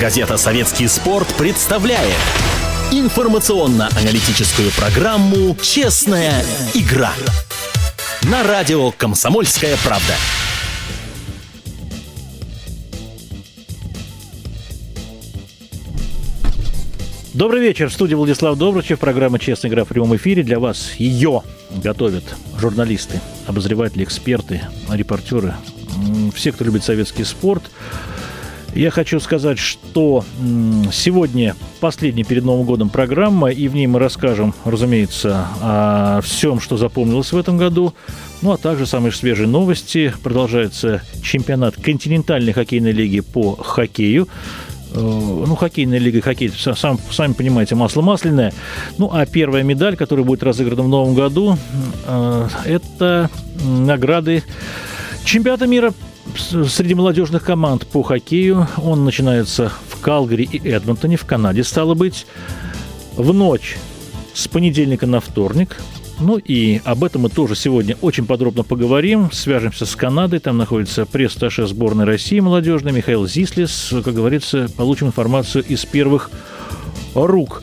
Газета «Советский спорт» представляет информационно-аналитическую программу «Честная игра» на радио «Комсомольская правда». Добрый вечер. В студии Владислав Добрычев. Программа «Честная игра» в прямом эфире. Для вас ее готовят журналисты, обозреватели, эксперты, репортеры, все, кто любит советский спорт. Я хочу сказать, что сегодня последняя перед Новым годом программа, и в ней мы расскажем, разумеется, о всем, что запомнилось в этом году, ну а также самые свежие новости. Продолжается чемпионат континентальной хоккейной лиги по хоккею. Э, ну, хоккейная лига, хоккей, сам, сами понимаете, масло масляное. Ну, а первая медаль, которая будет разыграна в новом году, э, это награды чемпионата мира среди молодежных команд по хоккею. Он начинается в Калгари и Эдмонтоне, в Канаде, стало быть, в ночь с понедельника на вторник – ну и об этом мы тоже сегодня очень подробно поговорим. Свяжемся с Канадой. Там находится пресс-таше сборной России молодежной Михаил Зислис. Как говорится, получим информацию из первых рук.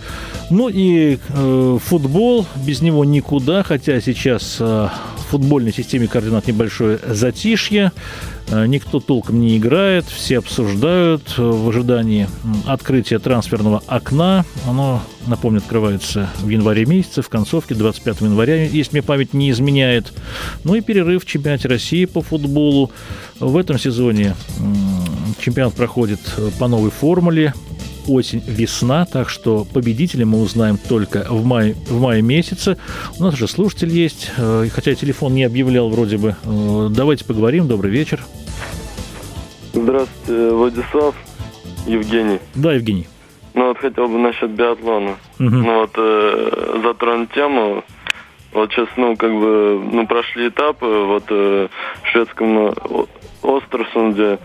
Ну и э, футбол, без него никуда, хотя сейчас э, футбольной системе координат небольшое затишье. Э, никто толком не играет, все обсуждают э, в ожидании открытия трансферного окна. Оно, напомню, открывается в январе месяце, в концовке 25 января, если мне память не изменяет. Ну и перерыв в чемпионате России по футболу. В этом сезоне чемпионат проходит э, по новой формуле осень, весна, так что победителя мы узнаем только в мае, в мае месяце. У нас же слушатель есть, э, хотя телефон не объявлял вроде бы. Э, давайте поговорим. Добрый вечер. Здравствуйте, Владислав, Евгений. Да, Евгений. Ну вот хотел бы насчет биатлона. Угу. Ну вот э, затронуть тему. Вот сейчас, ну, как бы, ну, прошли этапы вот э, в шведском э, Остерсунде.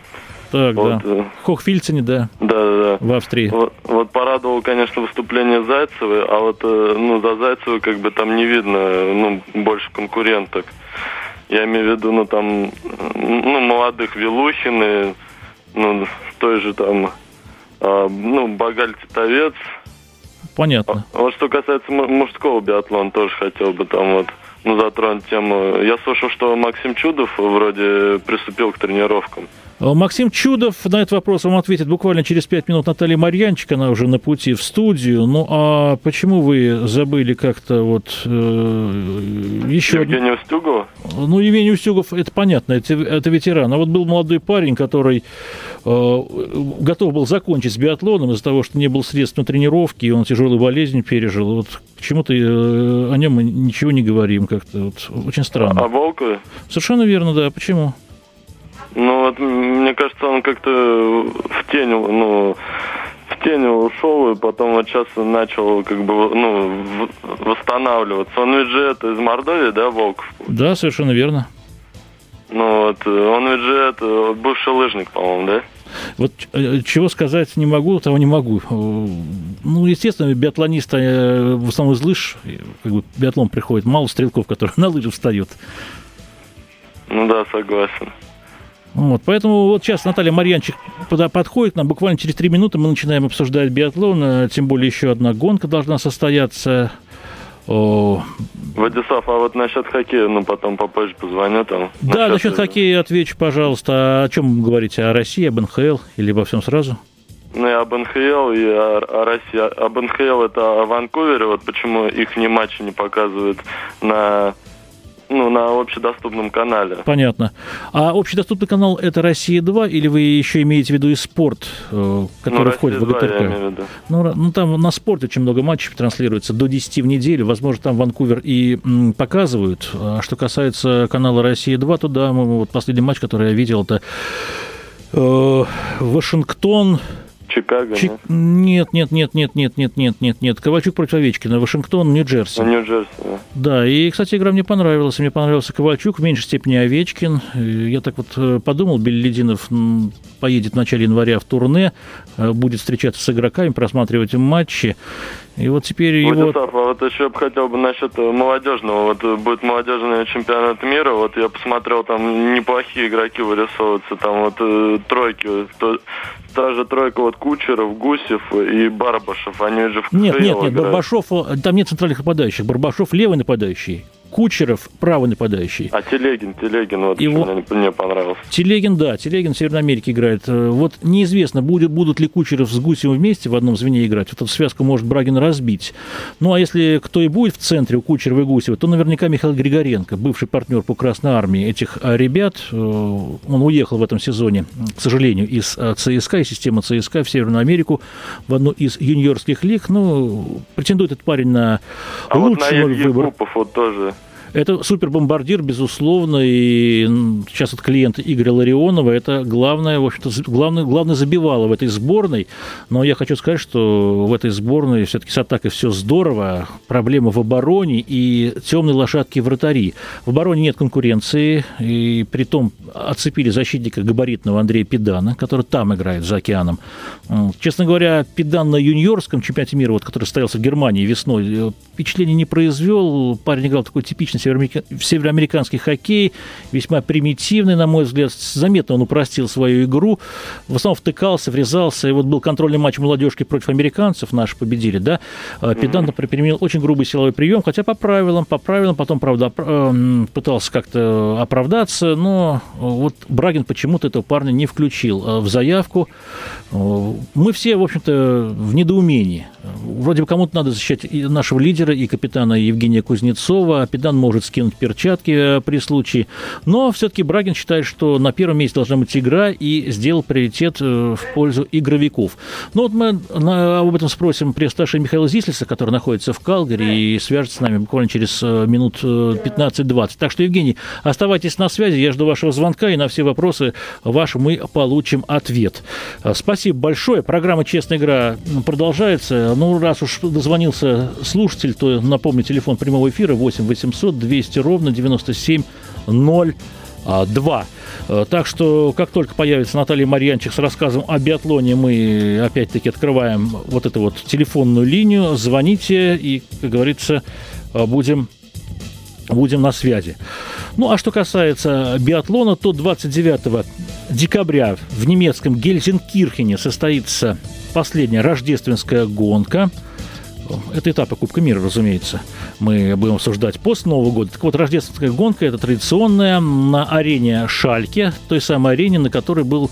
Так, вот, да. Э, Хохфильцене, да. Да, да, да. В Австрии. Вот, вот порадовало, конечно, выступление Зайцевой, а вот, э, ну, за Зайцевой как бы там не видно, ну, больше конкуренток. Я имею в виду, ну, там, ну, молодых Вилухины, ну, той же там, э, ну, Багаль-Титовец. Понятно. А, вот что касается мужского биатлона, тоже хотел бы там вот ну, затронуть тему. Я слышал, что Максим Чудов вроде приступил к тренировкам. Э, Максим Чудов на этот вопрос вам ответит буквально через пять минут. Наталья Марьянчик, она уже на пути в студию. Ну, а почему вы забыли как-то вот э, еще... Евгений Устюгова? Ну, Евгений Устюгов, это понятно, это, это ветеран. А вот был молодой парень, который э, готов был закончить с биатлоном из-за того, что не было средств на тренировки, и он тяжелую болезнь пережил. Вот почему-то э, о нем мы ничего не говорим как-то. Вот, очень странно. А, а Волкове? Совершенно верно, да. Почему? Ну, вот, мне кажется, он как-то в тень, ну, в тень ушел, и потом вот сейчас начал как бы, ну, восстанавливаться. Он ведь же это из Мордовии, да, Волков? Да, совершенно верно. Ну вот, он ведь же это бывший лыжник, по-моему, да? Вот э, чего сказать не могу, того не могу. Ну, естественно, биатлонисты э, в основном из лыж, как бы биатлон приходит, мало стрелков, которые на лыжи встают. Ну да, согласен. Вот, поэтому вот сейчас Наталья Марьянчик подходит нам. Буквально через три минуты мы начинаем обсуждать биатлон. Э, тем более еще одна гонка должна состояться. О... Владислав, а вот насчет хоккея, ну, потом попозже позвоню там. Да, насчет, насчет хоккея отвечу, пожалуйста. А о чем говорите? О России, об НХЛ или во всем сразу? Ну, и об НХЛ, и о, о России. Об НХЛ это о Ванкувере, вот почему их ни матчи не показывают на ну, на общедоступном канале. Понятно. А общедоступный канал это Россия-2 или вы еще имеете в виду и спорт, э, который ну, входит в ГТРК? Ну, ну, там на спорт очень много матчей транслируется, до 10 в неделю. Возможно, там Ванкувер и м, показывают. А что касается канала Россия-2, то да, мы, вот последний матч, который я видел, это э, Вашингтон Чикаго, Чик... нет? Нет, нет, нет, нет, нет, нет, нет, нет. Ковальчук против Овечкина, Вашингтон, Нью-Джерси. Нью-Джерси, да. Да, и, кстати, игра мне понравилась. Мне понравился Ковальчук, в меньшей степени Овечкин. Я так вот э, подумал, Беллидинов поедет в начале января в турне, э, будет встречаться с игроками, просматривать матчи. И вот теперь Владислав, его... а вот еще бы хотел бы насчет молодежного. Вот будет молодежный чемпионат мира. Вот я посмотрел, там неплохие игроки вырисовываются. Там вот э, тройки. То, та же тройка вот Кучеров, Гусев и Барбашев. Они же в Нет, нет, нет, Барбашов, э, там нет центральных нападающих. Барбашов левый нападающий. Кучеров правый нападающий. А Телегин, Телегин, вот Его... мне, мне понравился. Телегин, да, Телегин в Северной Америке играет. Э, вот неизвестно, будет, будут ли Кучеров с Гусевым вместе в одном звене играть. Вот эту связку может Брагин разбить. Ну, а если кто и будет в центре у Кучерова и Гусева, то наверняка Михаил Григоренко, бывший партнер по Красной Армии этих э, ребят. Э, он уехал в этом сезоне, к сожалению, из ЦСКА, из системы ЦСКА в Северную Америку, в одну из юниорских лиг. Ну, претендует этот парень на а лучший вот на выбор. Вот тоже это супербомбардир, безусловно, и сейчас от клиента Игоря Ларионова это главное, в общем-то, главное, главное забивало в этой сборной. Но я хочу сказать, что в этой сборной все-таки с атакой все здорово. Проблема в обороне и темные лошадки вратари. В обороне нет конкуренции, и при том оцепили защитника габаритного Андрея Педана, который там играет за океаном. Честно говоря, Педан на юниорском чемпионате мира, вот, который состоялся в Германии весной, э, впечатление не произвел. Парень играл такой типичный североамериканский хоккей, весьма примитивный, на мой взгляд. Заметно он упростил свою игру. В основном втыкался, врезался. И вот был контрольный матч молодежки против американцев, наши победили, да. А, Педант, например, применил очень грубый силовой прием, хотя по правилам, по правилам, потом, правда, эм, пытался как-то оправдаться, но вот Брагин почему-то этого парня не включил а, в заявку. Мы все, в общем-то, в недоумении. Вроде бы кому-то надо защищать и нашего лидера, и капитана Евгения Кузнецова, Педан может скинуть перчатки э, при случае. Но все-таки Брагин считает, что на первом месте должна быть игра и сделал приоритет э, в пользу игровиков. Ну вот мы об этом спросим пресс-старшего Михаила Зислица, который находится в Калгари и свяжется с нами буквально через э, минут 15-20. Так что, Евгений, оставайтесь на связи, я жду вашего звонка, и на все вопросы ваши мы получим ответ. Спасибо большое. Программа «Честная игра» продолжается. Ну, раз уж дозвонился слушатель, то напомню, телефон прямого эфира 8 800 200 ровно 9702. Э, так что, как только появится Наталья Марьянчик с рассказом о биатлоне, мы опять-таки открываем вот эту вот телефонную линию. Звоните и, как говорится, э, будем будем на связи. Ну, а что касается биатлона, то 29 декабря в немецком Гельзенкирхене состоится последняя рождественская гонка – это этапы Кубка мира, разумеется. Мы будем обсуждать после Нового года. Так вот, рождественская гонка – это традиционная на арене Шальке, той самой арене, на которой был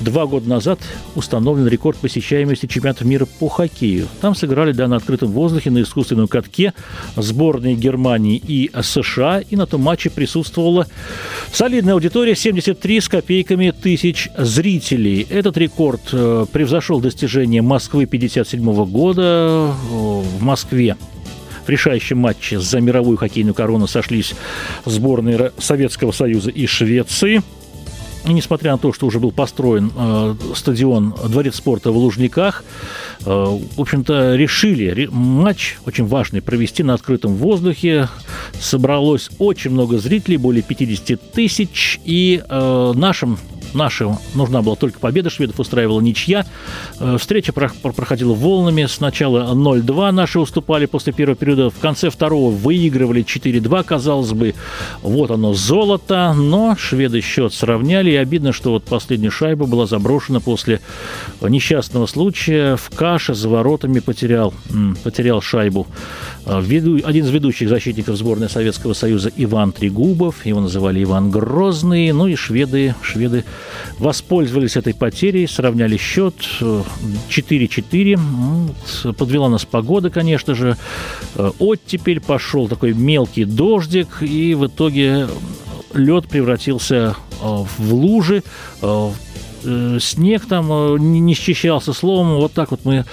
два года назад установлен рекорд посещаемости чемпионата мира по хоккею. Там сыграли, да, на открытом воздухе, на искусственном катке сборные Германии и США, и на том матче присутствовала солидная аудитория – 73 с копейками тысяч зрителей. Этот рекорд э, превзошел достижение Москвы 1957 года, в Москве в решающем матче за мировую хоккейную корону сошлись сборные Советского Союза и Швеции. И несмотря на то, что уже был построен э, стадион Дворец спорта в Лужниках, э, в общем-то, решили ре, матч очень важный провести на открытом воздухе. Собралось очень много зрителей, более 50 тысяч, и э, нашим Нашим нужна была только победа, шведов устраивала ничья. Э, встреча проходила волнами. Сначала 0-2 наши уступали после первого периода. В конце второго выигрывали 4-2, казалось бы. Вот оно золото. Но шведы счет сравняли. И обидно, что вот последняя шайба была заброшена после несчастного случая. В каше за воротами потерял, потерял шайбу. Э, один из ведущих защитников сборной Советского Союза Иван Трегубов. Его называли Иван Грозный. Ну и шведы, шведы воспользовались этой потерей, сравняли счет 4-4. Э, Подвела нас погода, конечно же. Э, оттепель пошел такой мелкий дождик, и в итоге лед превратился э, в лужи, снег там не счищался, словом, вот так вот мы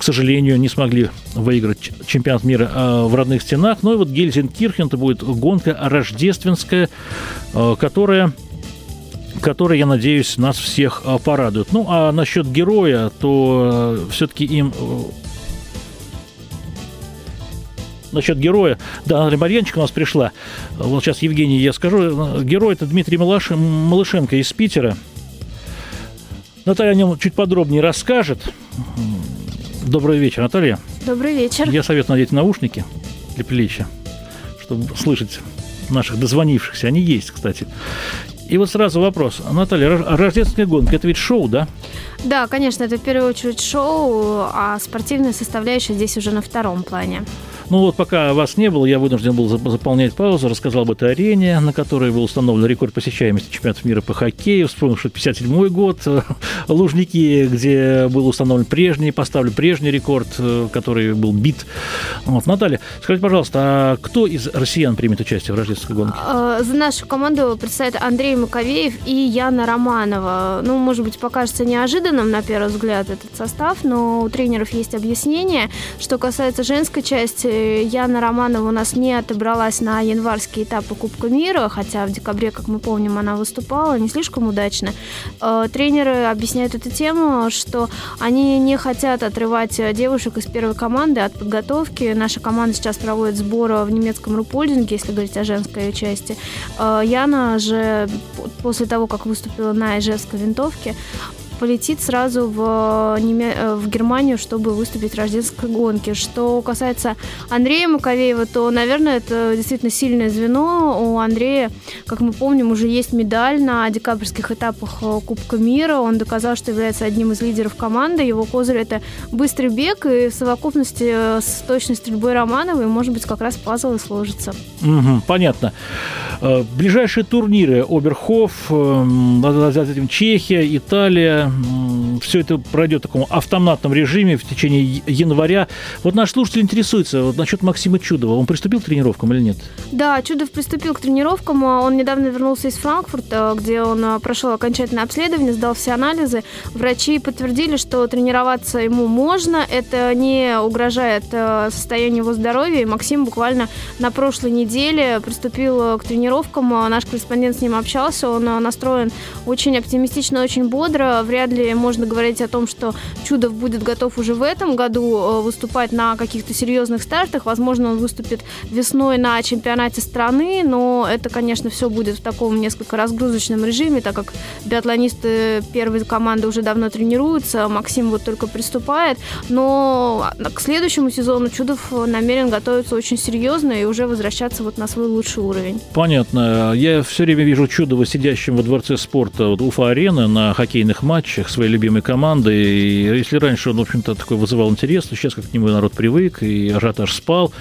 к сожалению, не смогли выиграть чемпионат мира в родных стенах. Ну и вот Гельзенкирхен, это будет гонка рождественская, которая которые, я надеюсь, нас всех а, порадуют. Ну, а насчет героя, то э, все-таки им э, насчет героя. Да, Наталья Марьянчик у нас пришла. Вот сейчас, Евгений, я скажу. Герой – это Дмитрий Малаш... Малышенко из Питера. Наталья о нем чуть подробнее расскажет. Добрый вечер, Наталья. Добрый вечер. Я советую надеть наушники для плеча, чтобы слышать наших дозвонившихся. Они есть, кстати. И вот сразу вопрос. Наталья, рождественская гонка – это ведь шоу, да? Да, конечно, это в первую очередь шоу, а спортивная составляющая здесь уже на втором плане. Ну вот пока вас не было, я вынужден был заполнять паузу, рассказал об этой арене, на которой был установлен рекорд посещаемости чемпионатов мира по хоккею. Вспомнил, что 57 год, Лужники, где был установлен прежний, поставлен прежний рекорд, который был бит. Вот. Наталья, скажите, пожалуйста, а кто из россиян примет участие в рождественской гонке? А, за нашу команду представит Андрей Маковеев и Яна Романова. Ну, может быть, покажется неожиданным на первый взгляд этот состав, но у тренеров есть объяснение. Что касается женской части, Яна Романова у нас не отобралась на январские этапы Кубка мира, хотя в декабре, как мы помним, она выступала не слишком удачно. Э, тренеры объясняют эту тему, что они не хотят отрывать девушек из первой команды от подготовки. Наша команда сейчас проводит сборы в немецком рупольдинге, если говорить о женской части. Э, Яна же после того, как выступила на ижевской винтовке, полетит сразу в, э, Неме... Э, в Германию, чтобы выступить в рождественской гонке. Что касается Андрея Маковеева, то, наверное, это действительно сильное звено. У Андрея, как мы помним, уже есть медаль на декабрьских этапах э, Кубка мира. Он доказал, что является одним из лидеров команды. Его козырь – это быстрый бег, и в совокупности с точной стрельбой Романовой, может быть, как раз пазл и сложится. Угу, понятно. Ближайшие турниры Оберхоф, Чехия, Италия, все это пройдет в таком автоматном режиме в течение января. Вот наш слушатель интересуется вот насчет Максима Чудова. Он приступил к тренировкам или нет? Да, Чудов приступил к тренировкам. Он недавно вернулся из Франкфурта, где он прошел окончательное обследование, сдал все анализы. Врачи подтвердили, что тренироваться ему можно. Это не угрожает состоянию его здоровья. И Максим буквально на прошлой неделе приступил к тренировкам. Наш корреспондент с ним общался. Он настроен очень оптимистично, очень бодро. Вряд вряд ли можно говорить о том, что Чудов будет готов уже в этом году э, выступать на каких-то серьезных стартах. Возможно, он выступит весной на чемпионате страны, но это, конечно, все будет в таком несколько разгрузочном режиме, так как биатлонисты первой команды уже давно тренируются, Максим вот только приступает. Но к следующему сезону Чудов намерен готовиться очень серьезно и уже возвращаться вот на свой лучший уровень. Понятно. Я все время вижу Чудова сидящим во дворце спорта вот, Уфа-арена на хоккейных матчах матчах своей любимой команды. И если раньше он, в общем-то, такой вызывал интерес, то сейчас как к нему народ привык, и ажиотаж спал.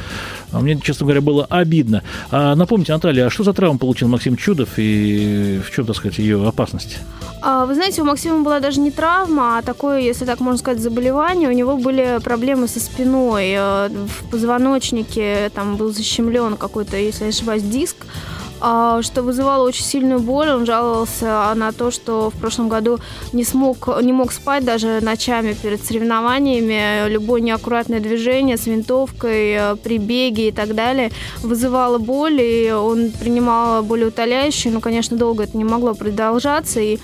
А мне, честно говоря, было обидно. А напомните, Наталья, а что за травму получил Максим Чудов и в чем, так сказать, ее опасность? А, вы знаете, у Максима была даже не травма, а такое, если так можно сказать, заболевание. У него были проблемы со спиной. Э, в позвоночнике там был защемлен какой-то, если я ошибаюсь, диск. А, что вызывало очень сильную боль. Он жаловался на то, что в прошлом году не смог, не мог спать даже ночами перед соревнованиями. Любое неаккуратное движение с винтовкой э, при беге и так далее вызывало боль, и он принимал болеутоляющие, но, конечно, долго это не могло продолжаться, и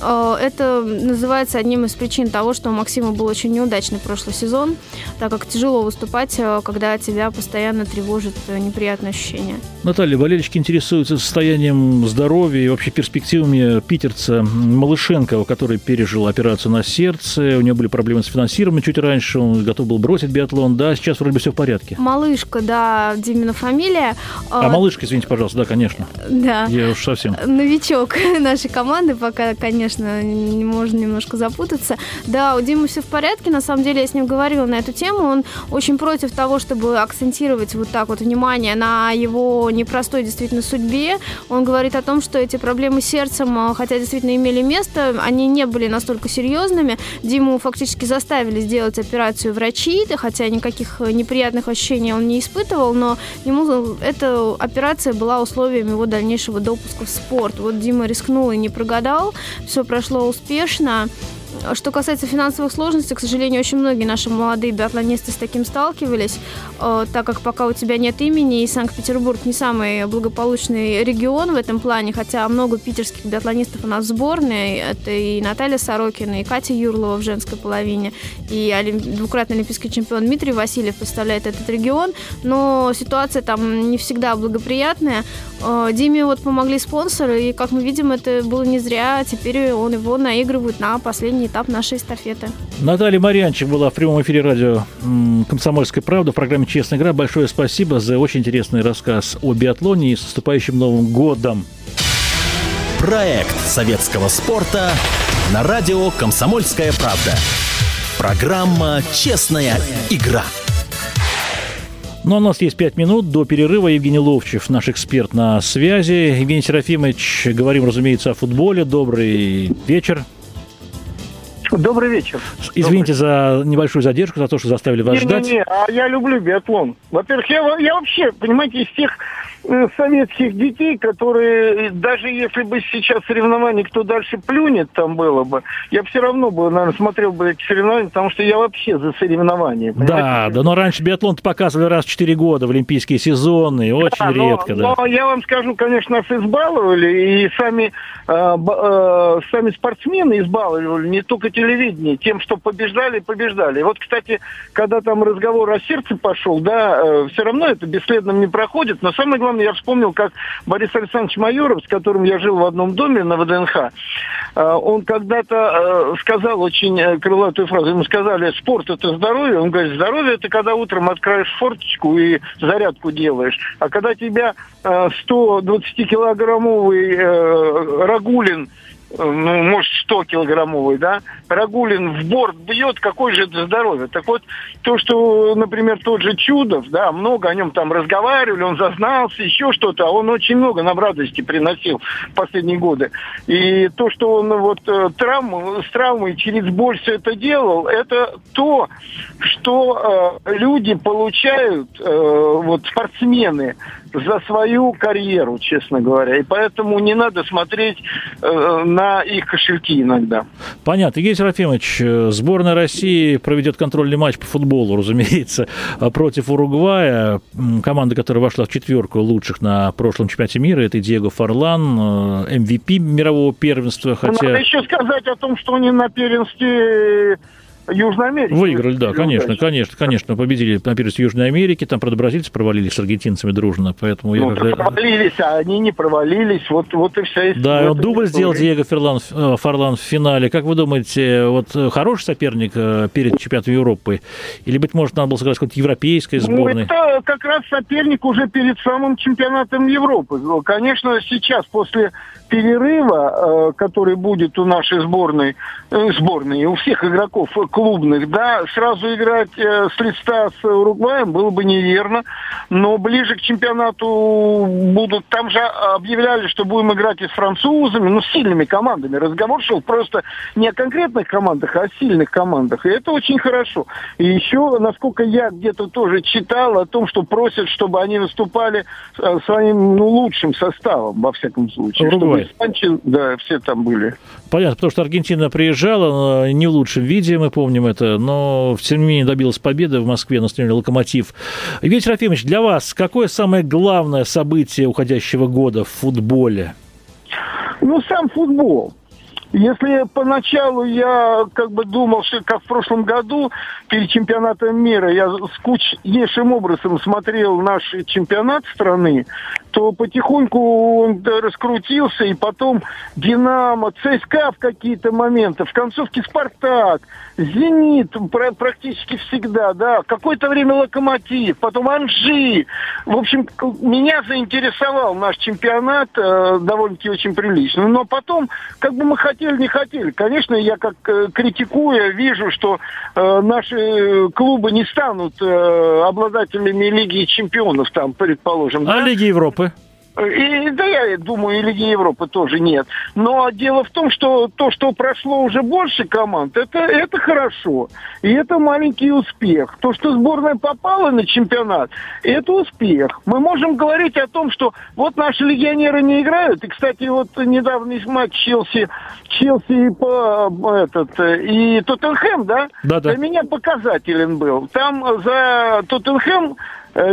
это называется одним из причин того, что у Максима был очень неудачный прошлый сезон, так как тяжело выступать, э, когда тебя постоянно тревожит э, неприятные ощущения. Наталья, болельщики интересуются состоянием здоровья и вообще перспективами питерца Малышенко, который пережил операцию на сердце, у него были проблемы с финансированием чуть раньше, он готов был бросить биатлон, да, сейчас вроде бы все в порядке. Малышка, да, Димина фамилия. А, Малышка, извините, пожалуйста, да, конечно. Да. Я уж совсем. Новичок нашей команды пока, конечно, конечно, можно немножко запутаться. Да, у Димы все в порядке. На самом деле, я с ним говорила на эту тему. Он очень против того, чтобы акцентировать вот так вот внимание на его непростой действительно судьбе. Он говорит о том, что эти проблемы с сердцем, а, хотя действительно имели место, они не были настолько серьезными. Диму фактически заставили сделать операцию врачи, хотя никаких неприятных ощущений он не испытывал, но ему эта операция была условием его дальнейшего допуска в спорт. Вот Дима рискнул и не прогадал. Все все прошло успешно. Что касается финансовых сложностей, к сожалению, очень многие наши молодые биатлонисты с таким сталкивались, э, так как пока у тебя нет имени, и Санкт-Петербург не самый благополучный регион в этом плане, хотя много питерских биатлонистов у нас в сборной. Это и Наталья Сорокина, и Катя Юрлова в женской половине, и двукратный олимпийский чемпион Дмитрий Васильев представляет этот регион, но ситуация там не всегда благоприятная. Э, Диме вот помогли спонсоры, и, как мы видим, это было не зря. Теперь он его наигрывают на последний этап нашей эстафеты. Наталья Марьянчик была в прямом эфире радио «Комсомольская правда» в программе «Честная игра». Большое спасибо за очень интересный рассказ о биатлоне и с наступающим Новым годом. Проект советского спорта на радио «Комсомольская правда». Программа «Честная игра». Ну, а у нас есть пять минут до перерыва. Евгений Ловчев, наш эксперт на связи. Евгений Серафимович, говорим, разумеется, о футболе. Добрый вечер. Добрый вечер. Извините Добрый. за небольшую задержку, за то, что заставили вас не, ждать. Не-не-не, а я люблю биатлон. Во-первых, я, я вообще, понимаете, из тех советских детей, которые, даже если бы сейчас соревнования кто дальше плюнет там было бы, я все равно бы, наверное, смотрел бы эти соревнования, потому что я вообще за соревнования. Понимаете? Да, да, но раньше биатлон показывали раз в 4 года в олимпийские сезоны, очень да, редко. Но, да. но я вам скажу, конечно, нас избаловали, и сами, э, э, сами спортсмены избаловали, не только телевидение, тем, что побеждали, побеждали. И вот, кстати, когда там разговор о сердце пошел, да, э, все равно это бесследно не проходит, но самое главное, я вспомнил, как Борис Александрович Майоров, с которым я жил в одном доме на ВДНХ, э, он когда-то э, сказал очень э, крылатую фразу. Ему сказали, спорт это здоровье. Он говорит, здоровье это когда утром откроешь форточку и зарядку делаешь. А когда тебя 120-килограммовый Рагулин ну, может, 100 килограммовый, да, Рагулин в борт бьет, какое же это здоровье. Так вот, то, что, например, тот же Чудов, да, много о нем там разговаривали, он зазнался, еще что-то, а он очень много нам радости приносил в последние годы. И то, что он вот э, травму, с травмой через боль все это делал, это то, что э, люди получают, э, вот спортсмены, за свою карьеру, честно говоря. И поэтому не надо смотреть э, на их кошельки иногда. Понятно. Евгений Серафимович, э, сборная России проведет контрольный матч по футболу, разумеется, против Уругвая. Команда, которая вошла в четверку лучших на прошлом чемпионате мира, это Диего Фарлан, MVP э, мирового первенства. Хотя... Надо еще сказать о том, что они на первенстве Южной Америки. Выиграли, да, конечно, конечно, конечно. Победили на первенстве Южной Америки. Там, правда, бразильцы провалились с аргентинцами дружно, поэтому... Ну, я провалились, а они не провалились. Вот, вот и вся история. Да, он дубль сделал Диего Ферлан, э, Фарлан в финале. Как вы думаете, вот э, хороший соперник э, перед чемпионатом Европы? Или, быть может, надо было сыграть какой-то европейской сборной? Ну, это как раз соперник уже перед самым чемпионатом Европы. Конечно, сейчас, после перерыва, который будет у нашей сборной, сборной, у всех игроков клубных, да, сразу играть э, с листа с Уругваем было бы неверно, но ближе к чемпионату будут, там же объявляли, что будем играть и с французами, ну, с сильными командами. Разговор шел просто не о конкретных командах, а о сильных командах, и это очень хорошо. И еще, насколько я где-то тоже читал о том, что просят, чтобы они выступали э, своим, ну, лучшим составом, во всяком случае. Уругвай. Чтобы испанчи, да, все там были. Понятно, потому что Аргентина приезжала не в лучшем виде, мы помним это, но тем не менее добилась победы в Москве на стадионе «Локомотив». Евгений Серафимович, для вас какое самое главное событие уходящего года в футболе? Ну, сам футбол. Если поначалу я как бы думал, что как в прошлом году перед чемпионатом мира я скучнейшим образом смотрел наш чемпионат страны, то потихоньку он раскрутился, и потом «Динамо», «ЦСКА» в какие-то моменты, в концовке «Спартак», «Зенит» практически всегда, да, какое-то время «Локомотив», потом «Анжи». В общем, меня заинтересовал наш чемпионат э, довольно-таки очень прилично. Но потом, как бы мы хотели, не хотели, конечно, я как э, критикуя вижу, что э, наши клубы не станут э, обладателями Лиги чемпионов, там, предположим. А да? Лиги Европы? И, да, я думаю, и Лиги Европы тоже нет. Но дело в том, что то, что прошло уже больше команд, это, это хорошо. И это маленький успех. То, что сборная попала на чемпионат, это успех. Мы можем говорить о том, что вот наши легионеры не играют. И, кстати, вот недавний матч Челси, Челси и, по, этот, и Тоттенхэм, да? Да, да. Для меня показателен был. Там за Тоттенхэм Э,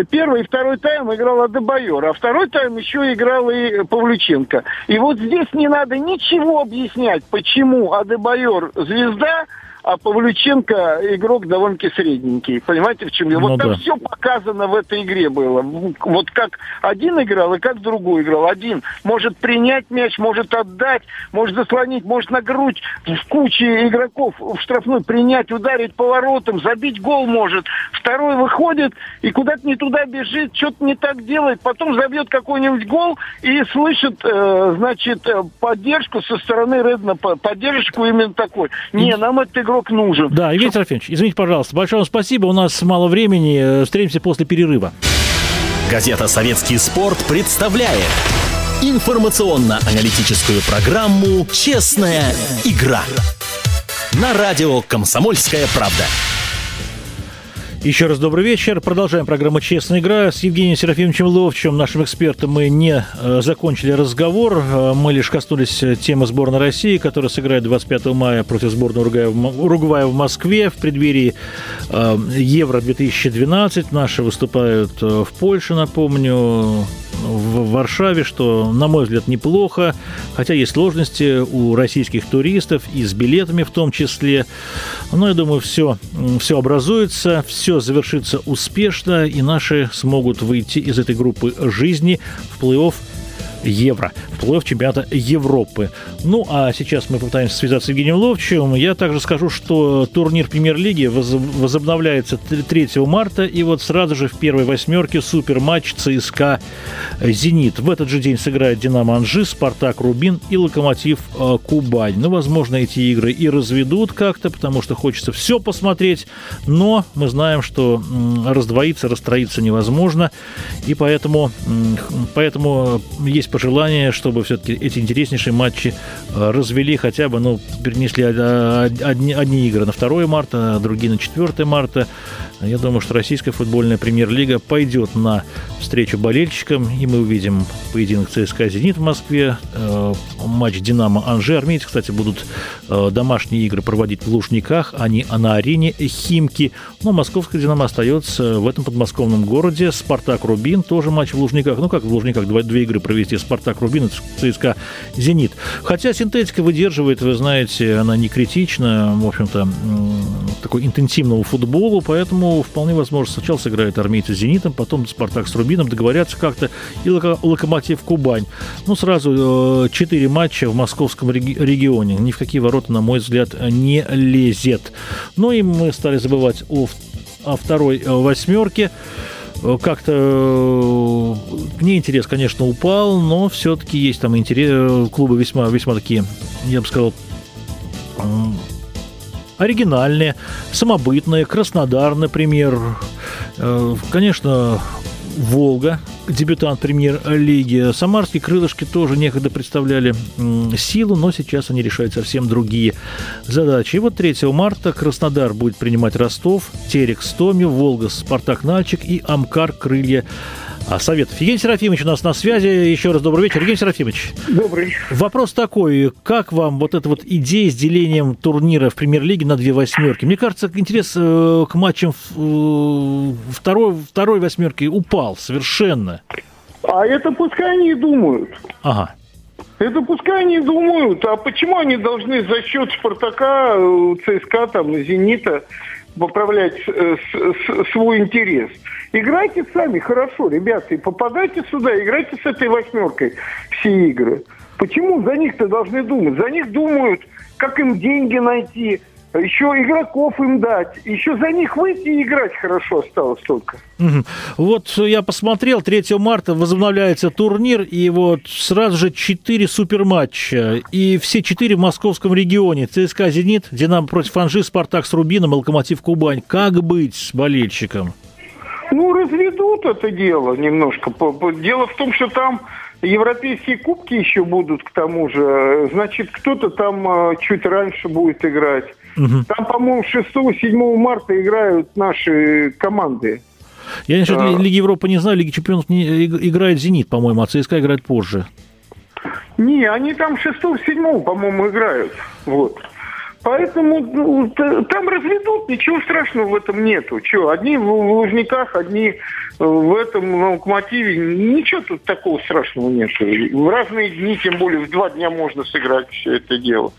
первый и второй тайм играл Адебайор, а второй тайм еще играл и Павлюченко. И вот здесь не надо ничего объяснять, почему Адебайор звезда, а Павлюченко игрок довольно-таки средненький. Понимаете, в чем дело? Ну вот там да. все показано в этой игре было. Вот как один играл и как другой играл. Один может принять мяч, может отдать, может заслонить, может на грудь в куче игроков в штрафной принять, ударить поворотом, забить гол может. Второй выходит и куда-то не туда бежит, что-то не так делает, потом забьет какой-нибудь гол и слышит, э, значит, э, поддержку со стороны Редна, по- поддержку именно такой. Не, нам этот игрок нужен. Да, Евгений Серафимович, извините, пожалуйста, большое вам спасибо. У нас мало времени. Э, Встретимся после перерыва. Газета «Советский спорт» представляет информационно-аналитическую программу «Честная игра» на радио «Комсомольская правда». Еще раз добрый вечер. Продолжаем программу «Честная игра». С Евгением Серафимовичем Ловчем, нашим экспертом, мы не э, закончили разговор. Э, Мы лишь коснулись э, темы сборной России, которая сыграет 25 мая против сборной Уругвая в, Москве в преддверии э, Евро-2012. Наши выступают в Польше, напомню, в Варшаве, что, на мой взгляд, неплохо, хотя есть сложности у российских туристов и с билетами в том числе. Но я думаю, все, все образуется, все завершится успешно, и наши смогут выйти из этой группы жизни в плей-офф Евро, плей-офф чемпионата Европы. Ну, а сейчас мы попытаемся связаться с Евгением Ловчевым. Я также скажу, что турнир премьер-лиги воз- возобновляется 3 марта, и вот сразу же в первой восьмерке суперматч ЦСКА «Зенит». В этот же день сыграет «Динамо Анжи», «Спартак Рубин» и «Локомотив э, Кубань». Ну, возможно, эти игры и разведут как-то, потому что хочется все посмотреть, но мы знаем, что раздвоиться, расстроиться невозможно, и поэтому, поэтому есть пожелание, чтобы все-таки эти интереснейшие матчи э, развели хотя бы, ну, перенесли од- од- одни, одни игры на 2 марта, а другие на 4 марта. Я думаю, что российская футбольная премьер-лига пойдет на встречу болельщикам, и мы увидим поединок ЦСКА «Зенит» в Москве, э, матч «Динамо» Анжи. Армейцы, кстати, будут э, домашние игры проводить в Лужниках, а не на арене Химки. Но московская «Динамо» остается в этом подмосковном городе. «Спартак» Рубин, тоже матч в Лужниках. Ну, как в Лужниках два- две игры провести «Спартак» Рубин ЦСКА «Зенит». Хотя синтетика выдерживает, вы знаете, она не критична, в общем-то, такой интенсивному футболу, поэтому вполне возможно сначала сыграют армейцы с «Зенитом», потом «Спартак» с «Рубином», договорятся как-то, и «Локо- «Локомотив» Кубань. Ну, сразу э, четыре матча в московском реги- регионе. Ни в какие ворота, на мой взгляд, не лезет. Ну и мы стали забывать о, о второй э, восьмерке. Э, Как-то ней интерес, конечно, упал, но все-таки есть там интерес. Клубы весьма, весьма такие, я бы сказал, оригинальные, самобытные. Краснодар, например. Э, Конечно, Волга, дебютант премьер-лиги. Самарские крылышки тоже некогда представляли силу, но сейчас они решают совсем другие задачи. И вот 3 марта Краснодар будет принимать Ростов, Терек Стоми, Волга Спартак Нальчик и Амкар Крылья Советов. Евгений Серафимович у нас на связи. Еще раз добрый вечер. Евгений Серафимович, Добрый. Вопрос такой, как вам вот эта вот идея с делением турнира в премьер-лиге на две восьмерки? Мне кажется, интерес э, к матчам э, второй, второй восьмерки упал совершенно. А это пускай они думают. Ага. Это пускай они думают, а почему они должны за счет Спартака, э, ЦСКА там, Зенита поправлять э, свой интерес? Играйте сами хорошо, ребята, и попадайте сюда, играйте с этой восьмеркой все игры. Почему за них-то должны думать? За них думают, как им деньги найти, еще игроков им дать, еще за них выйти и играть хорошо осталось только. Мгм. Вот я посмотрел, 3 марта возобновляется турнир, и вот сразу же 4 суперматча, и все 4 в московском регионе. ЦСКА «Зенит», «Динамо» против «Анжи», «Спартак» с «Рубином», «Локомотив» Кубань. Как быть с болельщиком? Ну, разведут это дело немножко. Дело в том, что там европейские кубки еще будут к тому же. Значит, кто-то там э, чуть раньше будет играть. Мгм. Там, по-моему, 6-7 марта играют наши команды. Я насчет А. Ли- Лиги Европы не знаю, Лиги Чемпионов не, иг- играет «Зенит», по-моему, а ЦСКА играет позже. Не, они там 6-7, по-моему, играют. Вот. Поэтому ну, там разведут, ничего страшного в этом нету. Че, одни в, в Лужниках, одни э, в этом на локомотиве. Ничего тут такого страшного нет. В разные дни, тем более в два дня можно сыграть все это дело.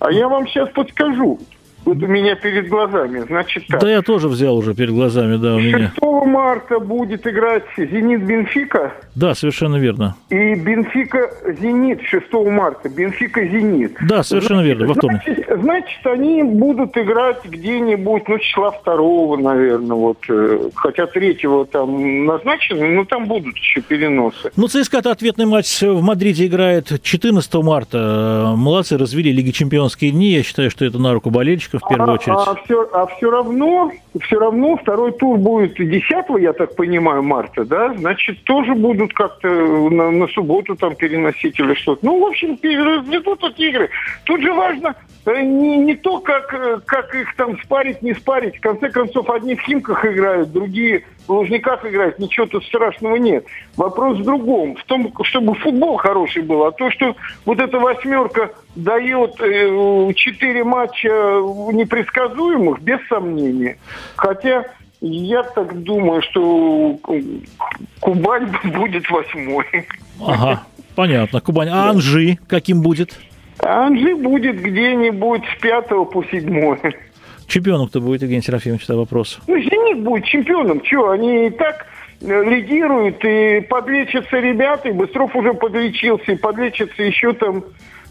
А я вам сейчас подскажу. Вот у меня перед глазами, значит так. Да я тоже взял уже перед глазами, да, у меня. 6 марта будет играть «Зенит-Бенфика». Да, совершенно верно. И «Бенфика-Зенит» 6 марта. «Бенфика-Зенит». Да, совершенно верно, во вторник. Значит, значит, они будут играть где-нибудь, ну, числа второго, наверное, вот. э, Хотя третьего там назначено, но там будут еще переносы. Ну, ЦСКА-то ответный матч в Мадриде играет 14 марта. Молодцы, развели Лиги Чемпионские дни. Я считаю, что это на руку болельщиков в первую а, очередь. А, все, а все равно, все равно второй тур будет 10, я так понимаю, марта, да? Значит, тоже будут как-то на, на субботу там переносить или что-то. Ну, в общем, переведут эти игры. Тут же важно э, не, не то, как, э, как их там спарить, не спарить. В конце концов, одни в Химках играют, другие Лужниках играют. Ничего тут страшного нет. Вопрос в другом. В том, чтобы футбол хороший был. А то, что вот эта восьмерка дает э, четыре матча непредсказуемых, без сомнения. Хотя я так думаю, что Кубань будет восьмой. Ага, понятно. Кубань. А Анжи каким будет? А Анжи будет где-нибудь с пятого по седьмой. Чемпионом кто будет, Евгений Серафимович, это вопрос. Ну, «Зенит» будет чемпионом. Что, они и так э, лидируют, и подлечатся ребята, и Быстров уже подлечился, и подлечатся еще там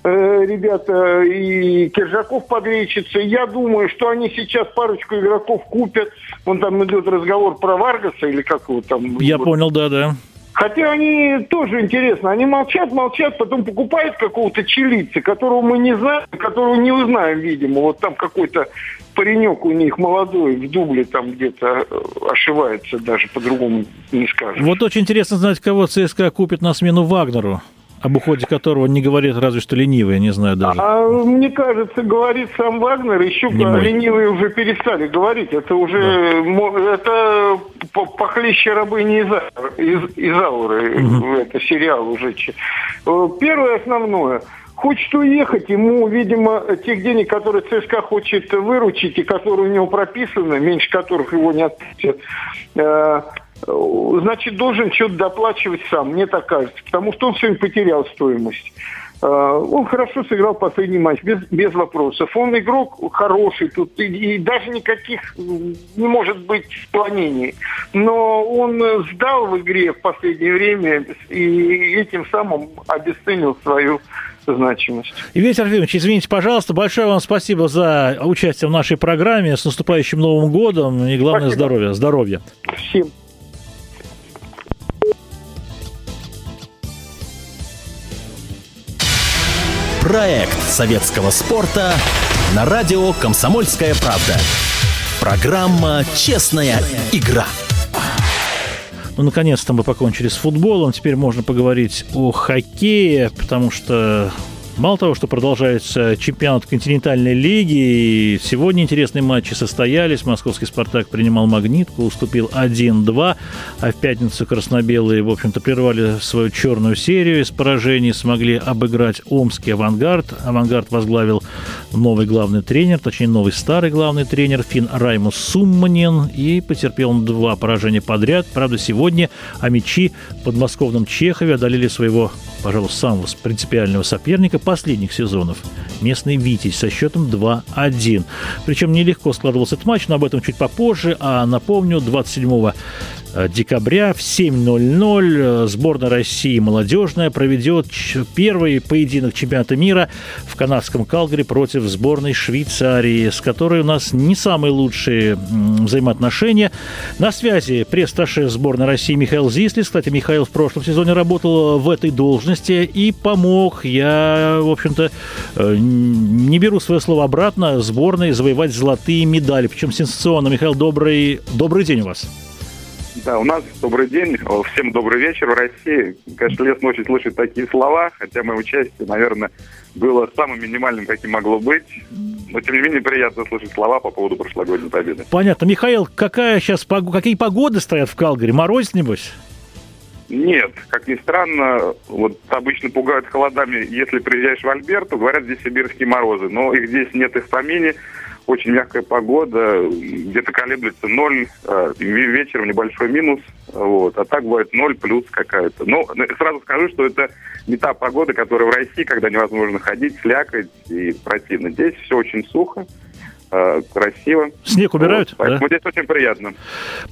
э, ребята, и Киржаков подлечится. Я думаю, что они сейчас парочку игроков купят. Вон там идет разговор про Варгаса, или как его там. Я вот. понял, да-да. Хотя они тоже интересно. Они молчат, молчат, потом покупают какого-то чилийца, которого мы не знаем, которого не узнаем, видимо. Вот там какой-то паренек у них молодой в дубле там где-то э, ошивается, даже по-другому не скажешь. Вот очень интересно знать, кого ЦСКА купит на смену Вагнеру, об уходе которого не говорит разве что ленивые, не знаю даже. А мне кажется, говорит сам Вагнер, еще Не мой. ленивые уже перестали говорить. Это уже мо- это по- похлеще рабыни из, из, Изауры. Это сериал уже. Э, Первое основное. Хочет уехать, ему, видимо, тех денег, которые ЦСКА хочет выручить и которые у него прописаны, меньше которых его не отпустят, э, э, значит, должен что-то доплачивать сам, мне так кажется. Потому что он сегодня потерял стоимость. Э, Он хорошо сыграл последний матч, без, без вопросов. Он игрок хороший, тут и, и даже никаких не может быть склонений. Но он сдал в игре в последнее время и этим самым обесценил свою значимость. Евгений Серафимович, извините, пожалуйста, большое вам спасибо за участие в нашей программе. С наступающим Новым годом и, главное, Спасибо. здоровья. Здоровья. Всем. Проект советского спорта на радио «Комсомольская правда». Программа «Честная игра». Ну, наконец-то мы покончили с футболом. Теперь можно поговорить о хоккее, потому что мало того, что продолжается чемпионат континентальной лиги, и сегодня интересные матчи состоялись. Московский «Спартак» принимал «Магнитку», уступил 1-2, а в пятницу красно-белые, в общем-то, прервали свою черную серию из поражений, смогли обыграть омский «Авангард». «Авангард» возглавил новый главный тренер, точнее, новый старый главный тренер Фин Раймус Сумманин, и потерпел он два поражения подряд. Правда, сегодня амичи в подмосковном Чехове одолели своего, пожалуй, самого принципиального соперника последних сезонов. Местный «Витязь» со счетом 2-1. Причем нелегко складывался этот матч, но об этом чуть попозже. А напомню, 27 декабря в 7.00 сборная России молодежная проведет первый поединок чемпионата мира в канадском Калгари против сборной Швейцарии, с которой у нас не самые лучшие взаимоотношения. На связи пресс-таше сборной России Михаил Зислис. Кстати, Михаил в прошлом сезоне работал в этой должности и помог. Я, в общем-то, э, не беру свое слово обратно, сборной завоевать золотые медали. Причем сенсационно. Михаил, добрый, добрый день у вас. Да, у нас добрый день, всем добрый вечер в России. Конечно, лестно очень слышать такие слова, хотя мое участие, наверное, было самым минимальным, каким могло быть. Но, тем не менее, приятно слышать слова по поводу прошлогодней победы. Понятно. Михаил, какая сейчас, какие погоды стоят в Калгари? Мороз, небось? Нет, как ни странно, вот обычно пугают холодами, если приезжаешь в Альберту, говорят, здесь сибирские морозы, но их здесь нет и в помине. Очень мягкая погода, где-то колеблется ноль, э, ве- вечером небольшой минус, вот, а так бывает ноль плюс какая-то. Но э, сразу скажу, что это не та погода, которая в России, когда невозможно ходить, слякоть и противно. Здесь все очень сухо, красиво. Снег убирают? Вот, поэтому да? здесь очень приятно.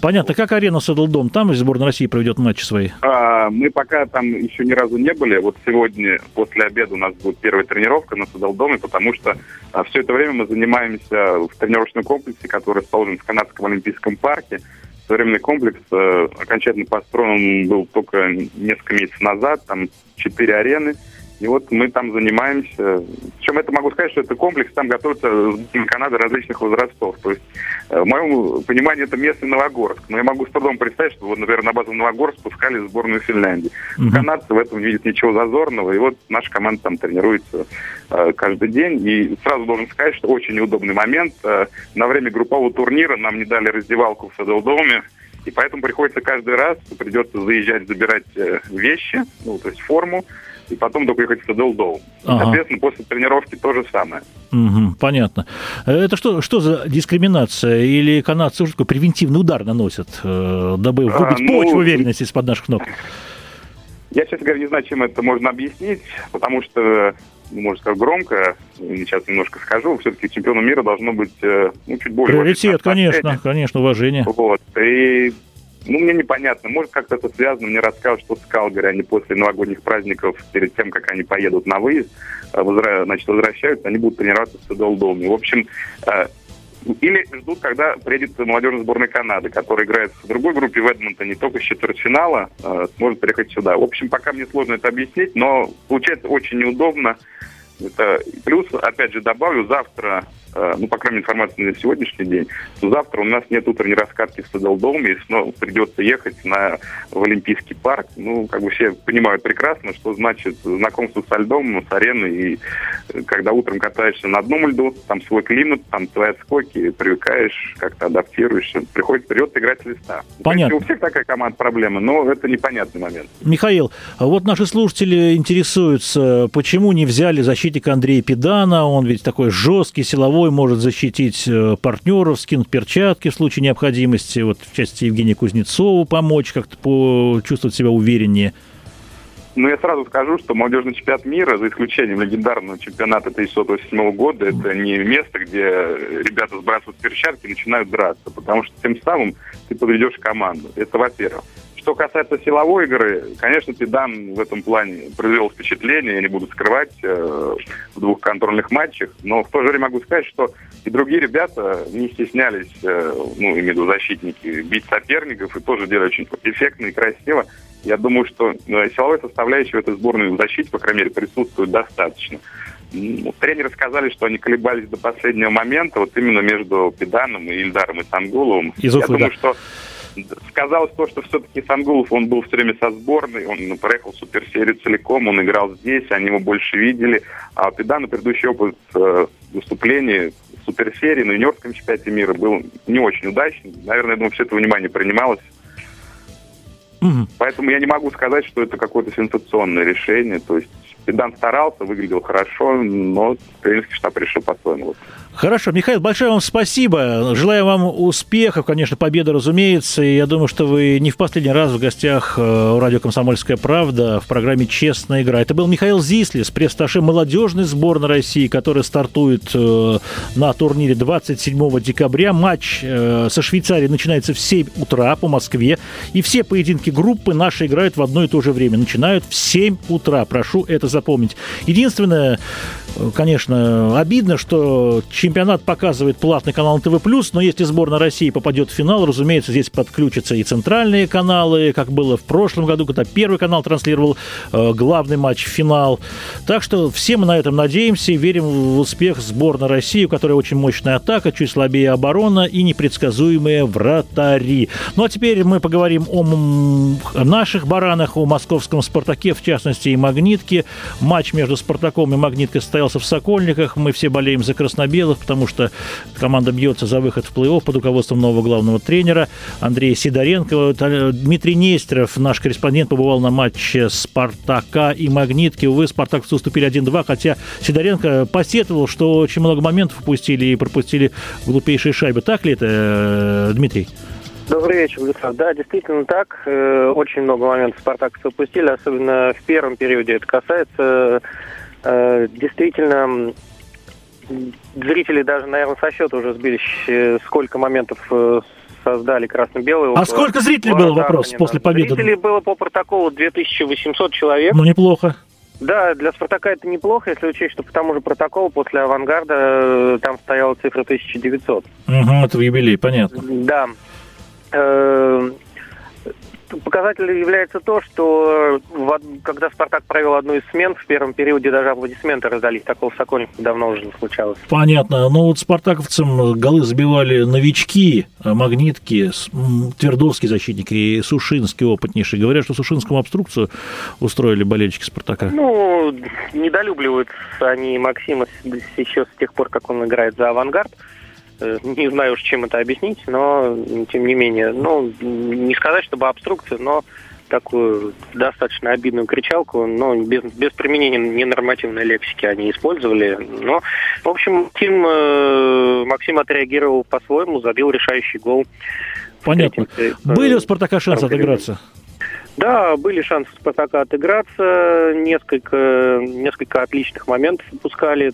Понятно. Как арена Садлдом? Там сборная России проведет матчи свои? А, мы пока там еще ни разу не были. Вот сегодня после обеда у нас будет первая тренировка на Садлдоме, потому что а, все это время мы занимаемся в тренировочном комплексе, который расположен в Канадском Олимпийском парке. Современный комплекс э, окончательно построен был только несколько месяцев назад. Там четыре арены. И вот мы там занимаемся. Причем это могу сказать, что это комплекс, там готовятся Канады различных возрастов. То есть, э, в моем понимании, это место Новогорск. Но я могу с трудом представить, что, вот, например, на базу Новогорск пускали сборную Финляндии. Угу. Канадцы в этом не видят ничего зазорного. И вот наша команда там тренируется э, каждый день. И сразу должен сказать, что очень неудобный момент. Э, на время группового турнира нам не дали раздевалку в Саделдоме. И поэтому приходится каждый раз, придется заезжать, забирать э, вещи, ну, то есть форму, и потом только ехать в Садолдоу. Ага. Соответственно, после тренировки то же самое. Угу, понятно. Это что, что за дискриминация? Или канадцы уже такой превентивный удар наносят, э, дабы выбить а, ну, почву уверенности из-под наших ног? Я, честно говоря, не знаю, чем это можно объяснить, потому что, ну, можно сказать, громко, сейчас немножко скажу, все-таки чемпиону мира должно быть э, ну, чуть более... Приоритет, конечно, конечно, уважение. Вот, и ну, мне непонятно. Может, как-то это связано. Мне рассказывают, что с Калгари они после новогодних праздников, перед тем, как они поедут на выезд, э, возра... значит, возвращаются, они будут тренироваться в Садолдоме. В общем, э, или ждут, когда приедет молодежная сборная Канады, которая играет в другой группе в Эдмонтоне, только с четвертьфинала э, сможет приехать сюда. В общем, пока мне сложно это объяснить, но получается очень неудобно. Это плюс, опять же, добавлю, завтра ну, по крайней мере, информация на сегодняшний день, то завтра у нас нет утренней раскатки в Садолдоме, и снова придется ехать на, в Олимпийский парк. Ну, как бы все понимают прекрасно, что значит знакомство со льдом, с ареной, и э, когда утром катаешься на одном льду, там свой климат, там твои отскоки, привыкаешь, как-то адаптируешься, приходится, придется играть с листа. Понятно. У всех такая команда проблема, но это непонятный момент. Михаил, а вот наши слушатели интересуются, почему не взяли защитника Андрея Педана, он ведь такой жесткий, силовой, силовой может защитить э, партнеров, скинуть перчатки в случае необходимости, вот в части Евгения Кузнецова помочь как-то почувствовать себя увереннее. Ну, я сразу скажу, что молодежный чемпионат мира, за исключением легендарного чемпионата 1987 года, это не место, где ребята сбрасывают перчатки и начинают драться, потому что тем самым ты подведешь команду. Это во-первых. Что касается силовой игры, конечно, Педан в этом плане произвел впечатление, я не буду скрывать, э, в двух контрольных матчах, но в то же время могу сказать, что и другие ребята не стеснялись, э, ну, имею защитники, бить соперников и тоже делали очень эффектно и красиво. Я думаю, что э, силовой составляющей в этой сборной в защите, по крайней мере, присутствует достаточно. Тренеры сказали, что они колебались до последнего момента, вот именно между Педаном и Ильдаром и Сангуловым. Из Уфы, Я думаю, да. что сказалось то, что все-таки Сангулов, он был все время со сборной, он проехал суперсерию целиком, он играл здесь, они его больше видели. А у Педана предыдущий опыт э, выступлений в суперсерии на юниорском чемпионате мира был не очень удачный. Наверное, я думаю, все это внимание принималось. Угу. Поэтому я не могу сказать, что это какое-то сенсационное решение. То есть Педан старался, выглядел хорошо, но тренерский штаб решил по-своему. Хорошо, Михаил, большое вам спасибо. Желаю вам успехов, конечно, победы, разумеется. И я думаю, что вы не в последний раз в гостях э, у радио «Комсомольская правда» в программе «Честная игра». Это был Михаил Зислис, пресс-таше молодежной сборной России, который стартует э, на турнире 27 декабря. Матч э, со Швейцарией начинается в 7 утра по Москве. И все поединки группы наши играют в одно и то же время. Начинают в 7 утра. Прошу это запомнить. Единственное, конечно, обидно, что чемпионат показывает платный канал ТВ+, но если сборная России попадет в финал, разумеется, здесь подключатся и центральные каналы, как было в прошлом году, когда Первый канал транслировал э, главный матч, финал. Так что все мы на этом надеемся и верим в успех сборной России, у которой очень мощная атака, чуть слабее оборона и непредсказуемые вратари. Ну а теперь мы поговорим о наших баранах, о московском «Спартаке», в частности и «Магнитке». Матч между «Спартаком» и «Магниткой» состоялся в Сокольниках. Мы все болеем за красно-белых, потому что команда бьется за выход в плей-офф под руководством нового главного тренера Андрея Сидоренко. Дмитрий Нестеров, наш корреспондент, побывал на матче «Спартака» и «Магнитки». Увы, «Спартак» уступили 1-2, хотя Сидоренко посетовал, что очень много моментов упустили и пропустили глупейшие шайбы. Так ли это, э, Дмитрий? Добрый вечер, Владислав. Да, действительно так. Э, очень много моментов Спартак упустили, особенно в первом периоде. Это касается э, действительно зрители даже, наверное, со счета уже сбились, э, сколько моментов э, создали красно-белые. А сколько зрителей было вопрос после победы? Зрителей было по протоколу 2800 человек. Ну, неплохо. Да, для «Спартака» это неплохо, если учесть, что по тому же протоколу после «Авангарда» там стояла цифра 1900. Угу, это в юбилей, понятно. Да. Показателем является то, что когда «Спартак» провел одну из смен, в первом периоде даже аплодисменты раздались. Такого в Сокольнике давно уже не случалось. Понятно. Но вот спартаковцам голы забивали новички, магнитки, Твердовский защитник и Сушинский опытнейший. Говорят, что Сушинскому обструкцию устроили болельщики «Спартака». Ну, недолюбливают они Максима еще с тех пор, как он играет за «Авангард». Не знаю уж, чем это объяснить, но тем не менее, ну, не сказать, чтобы обструкция, но такую достаточно обидную кричалку, но без, без применения ненормативной лексики они использовали. Но, в общем, Тим э, Максим отреагировал по-своему, забил решающий гол. Понятно. Третьем, э, Были у «Спартака» шансы отыграться? Да, были шансы Спартака отыграться, несколько, несколько отличных моментов выпускали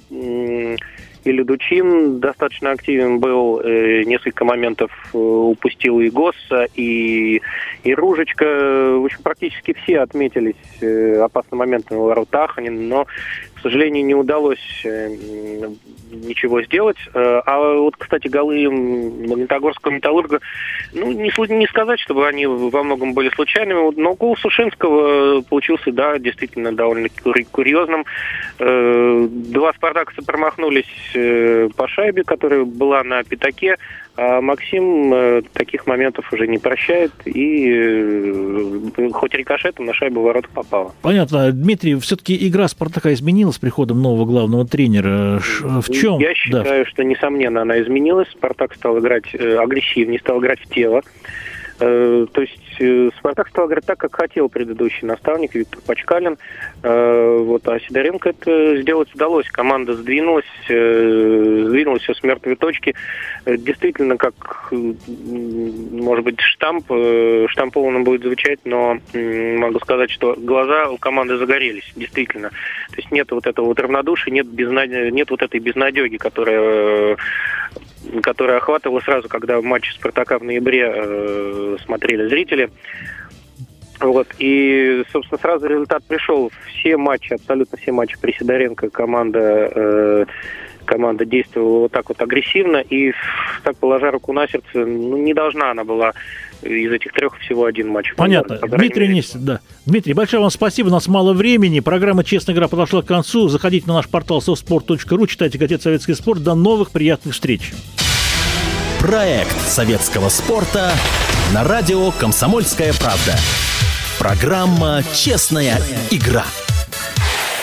и Ледучин достаточно активен был, э, несколько моментов э, упустил и Госса, и, и Ружечка. В общем, практически все отметились э, опасным моментом в воротах, но, сожалению, не удалось ничего сделать. А вот, кстати, голы Магнитогорского металлурга, ну, не, не сказать, чтобы они во многом были случайными, но гол Сушинского получился, да, действительно довольно курьезным. Два спартаковца промахнулись Э, по шайбе, которая была на пятаке. А Максим э, таких моментов уже не прощает, и э, хоть рикошетом на шайбу ворот попало. Понятно. Дмитрий, все-таки игра «Спартака» изменилась с приходом нового главного тренера. В чем? Я считаю, да. что, несомненно, она изменилась. «Спартак» стал играть агрессивнее, стал играть в тело. Э, то есть э, Спартак стал играть так, как хотел предыдущий наставник Виктор Пачкалин. Э, вот, а Сидоренко это сделать удалось. Команда сдвинулась, сдвинулась все с мертвой точки. Действительно, как, может быть, штамп, штампованным будет звучать, но могу сказать, что глаза у команды загорелись, действительно. То есть нет вот этого вот равнодушия, нет, безнад... нет вот этой безнадеги, которая которая охватывала сразу, когда матч Спартака в ноябре э, смотрели зрители. Вот. И, собственно, сразу результат пришел. Все матчи, абсолютно все матчи при Сидоренко команда, э, команда действовала вот так вот агрессивно. И, так положа руку на сердце, ну, не должна она была из этих трех всего один матч. Понятно. Дмитрий Нестин, да. Дмитрий, большое вам спасибо. У нас мало времени. Программа «Честная игра» подошла к концу. Заходите на наш портал softsport.ru, читайте «Газет Советский спорт». До новых приятных встреч. Проект советского спорта на радио «Комсомольская правда». Программа «Честная игра».